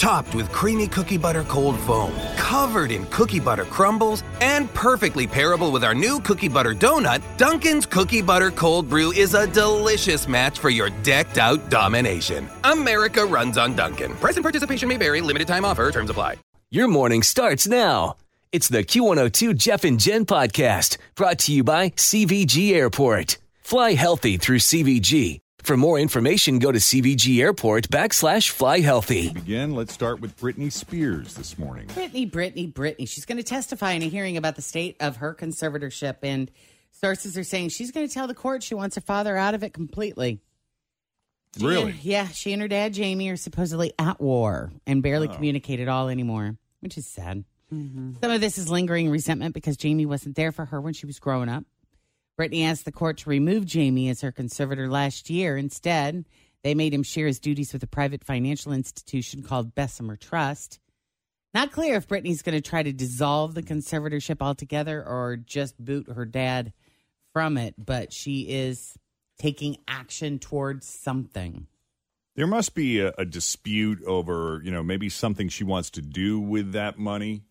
Topped with creamy cookie butter cold foam, covered in cookie butter crumbles, and perfectly pairable with our new cookie butter donut, Dunkin's Cookie Butter Cold Brew is a delicious match for your decked out domination. America runs on Dunkin'. Price and participation may vary, limited time offer, terms apply. Your morning starts now. It's the Q102 Jeff and Jen podcast brought to you by CVG Airport. Fly healthy through CVG. For more information, go to CVG Airport backslash fly healthy. Begin. Let's start with Britney Spears this morning. Britney, Britney, Britney. She's going to testify in a hearing about the state of her conservatorship, and sources are saying she's going to tell the court she wants her father out of it completely. She- Really? yeah. She and her dad, Jamie, are supposedly at war and barely oh. communicate at all anymore, which is sad. Mm-hmm. Some of this is lingering resentment because Jamie wasn't there for her when she was growing up. Britney asked the court to remove Jamie as her conservator last year. Instead, they made him share his duties with a private financial institution called Bessemer Trust. Not clear if Britney's going to try to dissolve the conservatorship altogether or just boot her dad from it, but she is taking action towards something. There must be a, a dispute over, you know, maybe something she wants to do with that money.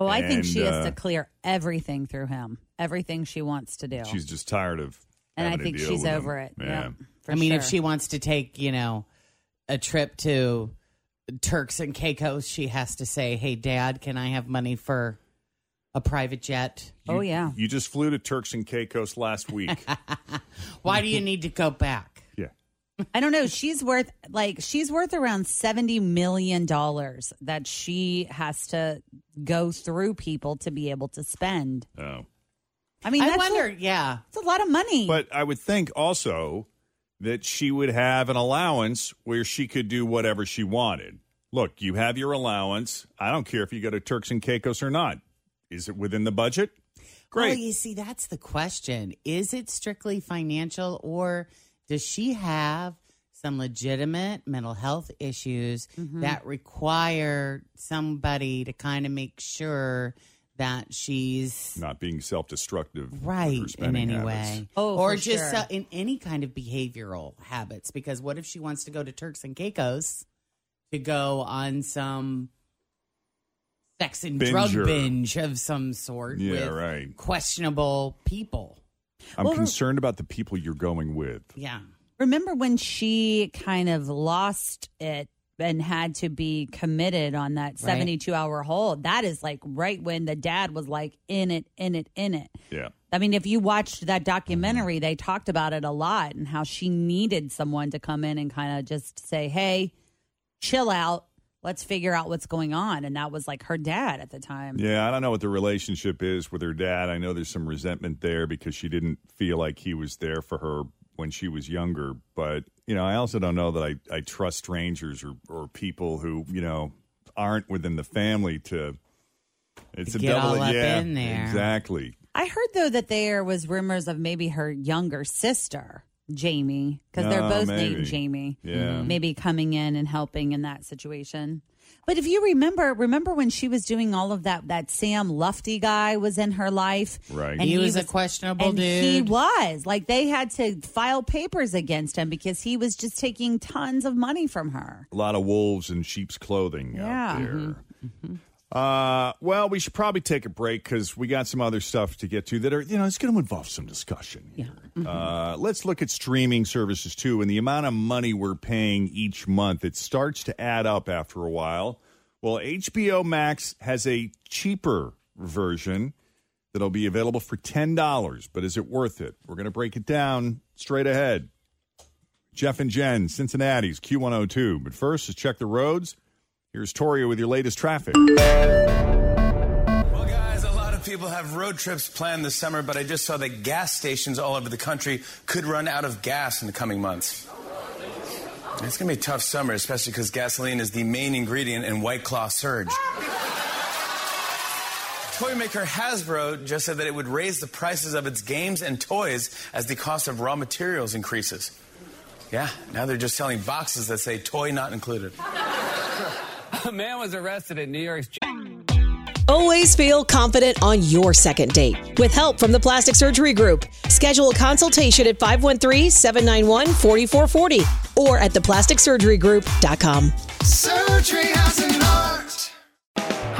Oh, I think she And, has uh, to clear everything through him, everything she wants to do. She's just tired of. and I think she's with him. over it. Yeah. Yeah. for I mean, if she wants to take, you know, a trip to Turks and Caicos, she has to say, "Hey, Dad, can I have money for a private jet?" Oh, yeah. You just flew to Turks and Caicos last week. Why do you need to go back? yeah. I don't know. She's worth like she's worth around seventy million dollars that she has to go through people to be able to spend. Oh. I mean, I wonder. A, yeah, it's a lot of money. But I would think also that she would have an allowance where she could do whatever she wanted. Look, you have your allowance. I don't care if you go to Turks and Caicos or not. Is it within the budget? Great. Well, you see, that's the question. Is it strictly financial, or does she have some legitimate mental health issues Mm-hmm. that require somebody to kind of make sure that she's not being self-destructive right in any habits. way Oh, or just sure. uh, in any kind of behavioral habits because what if she wants to go to turks and caicos to go on some sex and drug binge of some sort Yeah, with right. questionable people I'm Well, concerned about the people you're going with. yeah Remember when she kind of lost it and had to be committed on that 72 hour hold? That is like right when the dad was like in it, in it, in it. Yeah. I mean, if you watched that documentary, they talked about it a lot and how she needed someone to come in and kind of just say, hey, chill out. Let's figure out what's going on. And that was like her dad at the time. Yeah, I don't know what the relationship is with her dad. I know there's some resentment there because she didn't feel like he was there for her when she was younger. But, you know, I also don't know that I, I trust strangers or, or people who, you know, aren't within the family to. It's To a get double. all up yeah, in there. exactly. I heard though that there was rumors of maybe her younger sister, Jamie, because they're Oh, both maybe. named Jamie. Yeah. Mm-hmm. Mm-hmm. Maybe coming in and helping in that situation. But if you remember, remember when she was doing all of that, that Sam Lutfi guy was in her life. Right. And he, was, a questionable and dude he was like they had to file papers against him because he was just taking tons of money from her. A lot of wolves in sheep's clothing Yeah. out there. Mm-hmm. Mm-hmm. Uh, well, we should probably take a break because we got some other stuff to get to that are, you know, it's going to involve some discussion. Yeah. Uh, let's look at streaming services too and the amount of money we're paying each month. It starts to add up after a while. Well, HBO Max has a cheaper version that'll be available for $10, but is it worth it? We're going to break it down straight ahead. Jeff and Jen, Cincinnati's Q102. But first, let's check the roads. Here's Toria with your latest traffic. Well, guys, a lot of people have road trips planned this summer, but I just saw that gas stations all over the country could run out of gas in the coming months. It's going to be a tough summer, especially because gasoline is the main ingredient in White Claw Surge. Toy maker Hasbro just said that it would raise the prices of its games and toys as the cost of raw materials increases. Yeah, now they're just selling boxes that say toy not included. A man was arrested in New York's. Always feel confident on your second date. With help from the Plastic Surgery Group, schedule a consultation at 513-791-4440 or at theplasticsurgerygroup.com. Surgery has an art.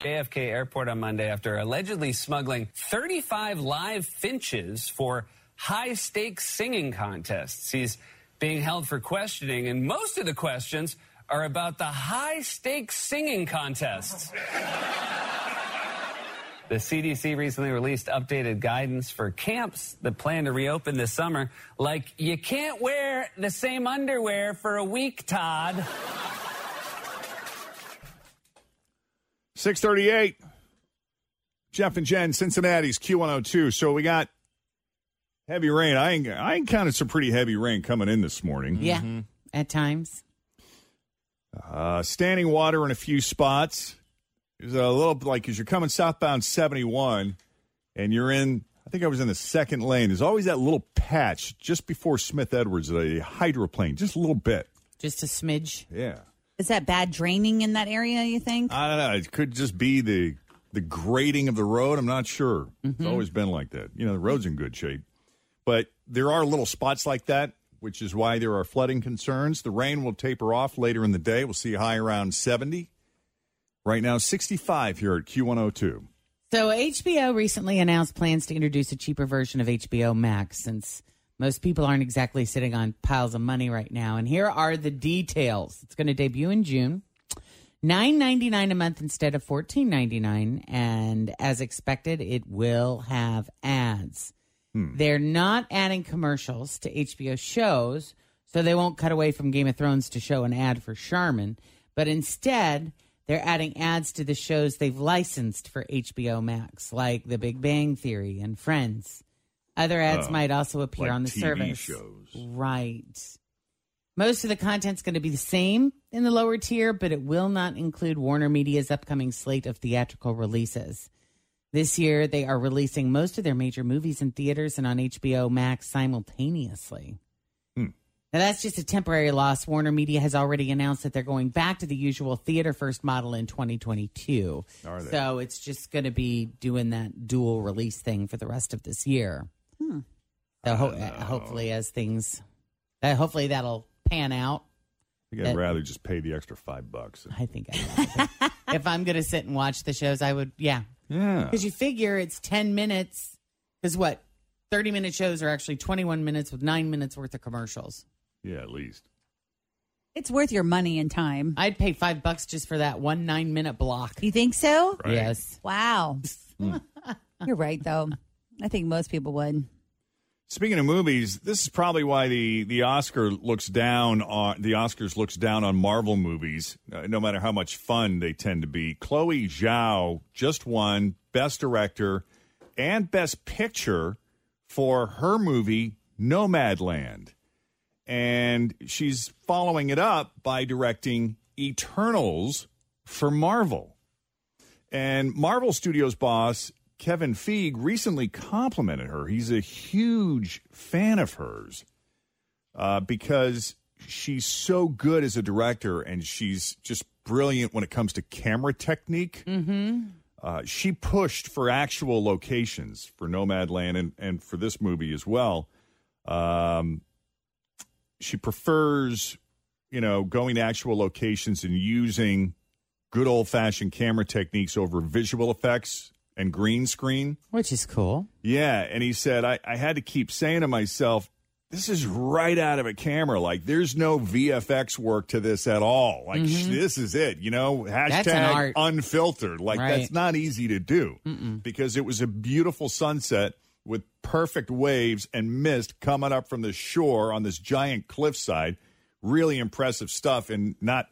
JFK Airport on Monday after allegedly smuggling 35 live finches for high stakes singing contests. He's being held for questioning, and most of the questions are about the high stakes singing contests. The CDC recently released updated guidance for camps that plan to reopen this summer. Like, you can't wear the same underwear for a week, Todd. 638. Jeff and Jen, Cincinnati's Q102. So we got heavy rain. I, I encountered some pretty heavy rain coming in this morning. Yeah, at times. Uh, standing water in a few spots. There's a little like as you're coming southbound 71 and you're in, I think I was in the second lane. There's always that little patch just before Smith Edwards, a hydroplane, just a little bit. Just a smidge. Yeah. Is that bad draining in that area, you think? I don't know. It could just be the the grading of the road. I'm not sure. Mm-hmm. It's always been like that. You know, the road's in good shape, but there are little spots like that, which is why there are flooding concerns. The rain will taper off later in the day. We'll see a high around 70. Right now, 65 here at Q102. So HBO recently announced plans to introduce a cheaper version of HBO Max since most people aren't exactly sitting on piles of money right now. And here are the details. It's going to debut in June. Nine ninety nine a month instead of fourteen ninety nine, and as expected, it will have ads. Hmm. They're not adding commercials to HBO shows, so they won't cut away from Game of Thrones to show an ad for Charmin, but instead they're adding ads to the shows they've licensed for HBO Max, like The Big Bang Theory and Friends. Other ads Oh, might also appear like on the TV service. shows. Right. Most of the content's going to be the same in the lower tier, but it will not include Warner Media's upcoming slate of theatrical releases. This year, they are releasing most of their major movies in theaters and on HBO Max simultaneously. Hmm. Now, that's just a temporary loss. Warner Media has already announced that they're going back to the usual theater first model in 2022. Are they? So it's just going to be doing that dual release thing for the rest of this year. So ho- hopefully, as things, uh, hopefully that'll pan out. I think I'd rather just pay the extra five bucks. I think I would. if I'm going to sit and watch the shows, I would, yeah. Yeah. Because you figure it's 10 minutes. Because what? 30 minute shows are actually 21 minutes with nine minutes worth of commercials. Yeah, at least. It's worth your money and time. I'd pay five bucks just for that one nine minute block. You think so? Right. Yes. Wow. You're right, though. I think most people would. Speaking of movies, this is probably why the the Oscar looks down on the Oscars looks down on Marvel movies, uh, no matter how much fun they tend to be. Chloe Zhao just won Best Director and Best Picture for her movie Nomadland, and she's following it up by directing Eternals for Marvel. And Marvel Studios boss Kevin Feige recently complimented her. He's a huge fan of hers uh, because she's so good as a director and she's just brilliant when it comes to camera technique. Mm-hmm. Uh, she pushed for actual locations for Nomadland and, and for this movie as well. Um, she prefers, you know, going to actual locations and using good old fashioned camera techniques over visual effects and green screen. Which is cool. Yeah. And he said, I, I had to keep saying to myself, this is right out of a camera. Like, there's no VFX work to this at all. Like, mm-hmm. sh- this is it. You know, hashtag unfiltered. Like, Right. that's not easy to do because it was a beautiful sunset with perfect waves and mist coming up from the shore on this giant cliffside. Really impressive stuff, and not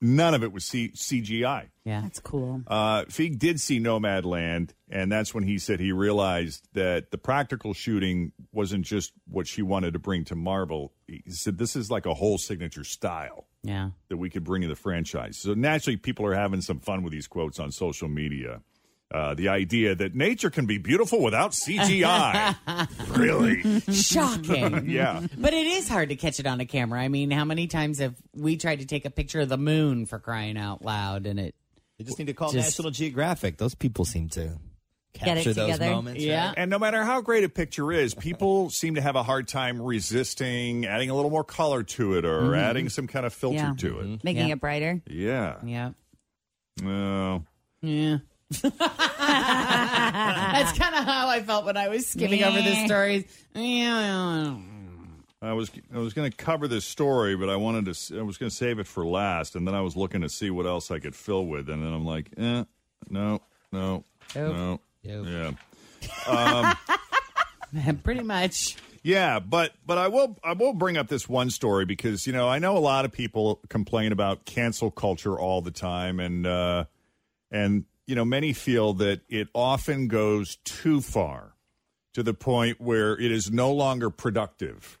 none of it was C- CGI. Yeah. That's cool. Uh, Feige did see Nomadland, and that's when he said he realized that the practical shooting wasn't just what she wanted to bring to Marvel. He said this is like a whole signature style Yeah. that we could bring to the franchise. So naturally, people are having some fun with these quotes on social media. Uh, the idea that nature can be beautiful without CGI. really? Shocking. Yeah. But it is hard to catch it on a camera. I mean, how many times have we tried to take a picture of the moon for crying out loud and it They just need to call Just- National Geographic. Those people seem to Get it capture those together. moments. Yeah. right? And no matter how great a picture is, people seem to have a hard time resisting adding a little more color to it or adding some kind of filter Yeah. to it. Making Yeah. it brighter. Yeah. Yeah. Well, Yeah. That's kind of how I felt when I was skimming over the Yeah. stories. Yeah. I was I was going to cover this story, but I wanted to s- I was going to save it for last, and then I was looking to see what else I could fill with, and then I'm like, eh, no, no, no, yeah, Pretty much. yeah. But but I will I will bring up this one story because you know I know a lot of people complain about cancel culture all the time, and uh, and you know many feel that it often goes too far to the point where it is no longer productive.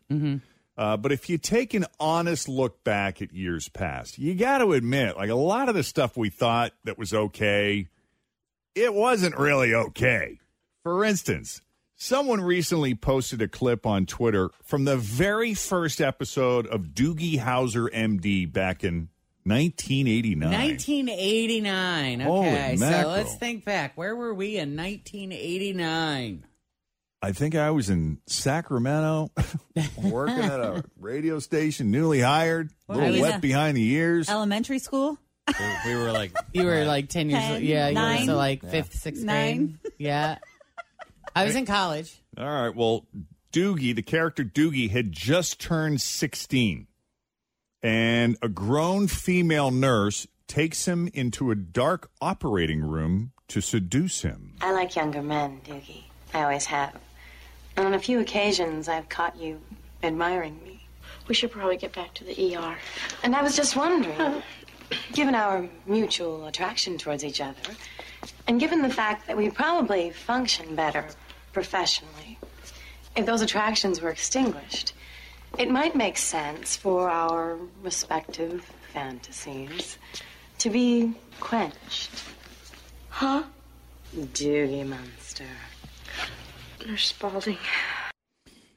Uh, but if you take an honest look back at years past, you got to admit, like a lot of the stuff we thought that was okay, it wasn't really okay. For instance, someone recently posted a clip on Twitter from the very first episode of Doogie Howser MD back in 1989. 1989. Holy Okay, so let's think back. Where were we in 1989? I think I was in Sacramento working at a radio station, newly hired, a little wet a- behind the ears. Elementary school. we, we were like, You were like 10 years Ten, old. Yeah, you were so like fifth, sixth Nine. grade. Yeah. I was in college. All right. Well, Doogie, the character Doogie, had just turned 16. And a grown female nurse takes him into a dark operating room to seduce him. I like younger men, Doogie. I always have. And on a few occasions, I've caught you admiring me. We should probably get back to the ER. And I was just wondering, given our mutual attraction towards each other, and given the fact that we probably function better professionally, if those attractions were extinguished, it might make sense for our respective fantasies to be quenched. Huh? Doogie monster. Nurse Spaulding.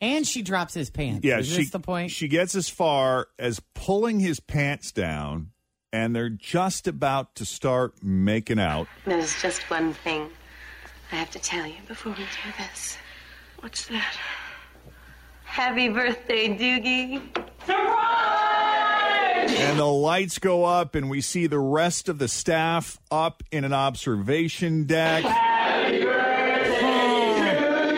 And she drops his pants. Yeah, Is she, this the point? she gets as far as pulling his pants down, and they're just about to start making out. There's just one thing I have to tell you before we do this. What's that? Happy birthday, Doogie. Surprise! And the lights go up, and we see the rest of the staff up in an observation deck. Happy birthday to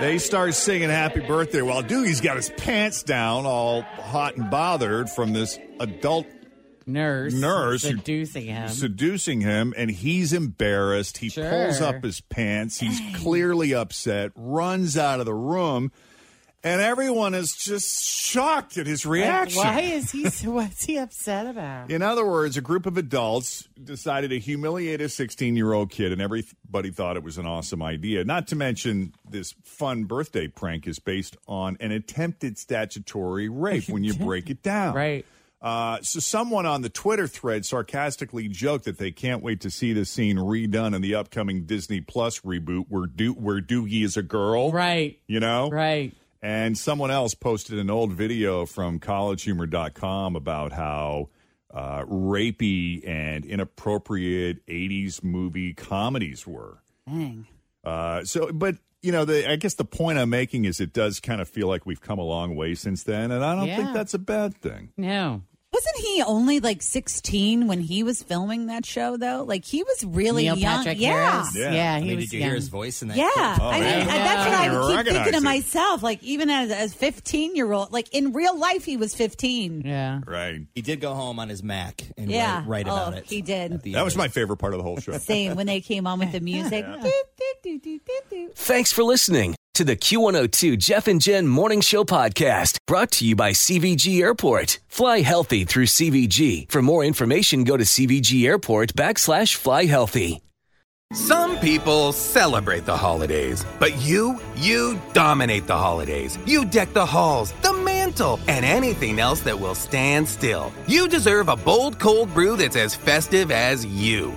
you. They start singing happy birthday while Doogie's got his pants down, all hot and bothered from this adult nurse. nurse Seducing him. seducing him, and he's embarrassed. He Sure. pulls up his pants. He's clearly upset, runs out of the room, and everyone is just shocked at his reaction. Why is he so, what's he upset about? In other words, a group of adults decided to humiliate a 16 year old kid, and everybody thought it was an awesome idea. Not to mention, this fun birthday prank is based on an attempted statutory rape when you break it down. Right. Uh, so someone on the Twitter thread sarcastically joked that they can't wait to see the scene redone in the upcoming Disney Plus reboot where Do- where Doogie is a girl. Right. You know? Right. And someone else posted an old video from collegehumor.com about how uh, rapey and inappropriate 80s movie comedies were. Dang. Uh, so, but you know, the, I guess the point I'm making is it does kind of feel like we've come a long way since then, and I don't Yeah. think that's a bad thing. No. Wasn't he only like 16 when he was filming that show, though? Like, he was really Neil young. Patrick yeah. Harris. Yeah. Yeah, I he mean, was did you young. hear his voice in that? Yeah, clip? Oh, I mean, yeah. that's what I would keep Recognize thinking to it. myself. Like, even as a 15 year old, like in real life, he was 15. Yeah. Right. He did go home on his Mac and Yeah. write, write about Oh, it. he did. at the That end. was my favorite part of the whole show. Same when they came on with the music. Doot, doot, doot, doot, doot, doot. Thanks for listening to the Q102 Jeff and Jen Morning Show podcast brought to you by CVG Airport. Fly healthy through CVG. For more information, go to CVG Airport backslash fly healthy. Some people celebrate the holidays, but you, you dominate the holidays. You deck the halls, the mantle, and anything else that will stand still. You deserve a bold cold brew that's as festive as you.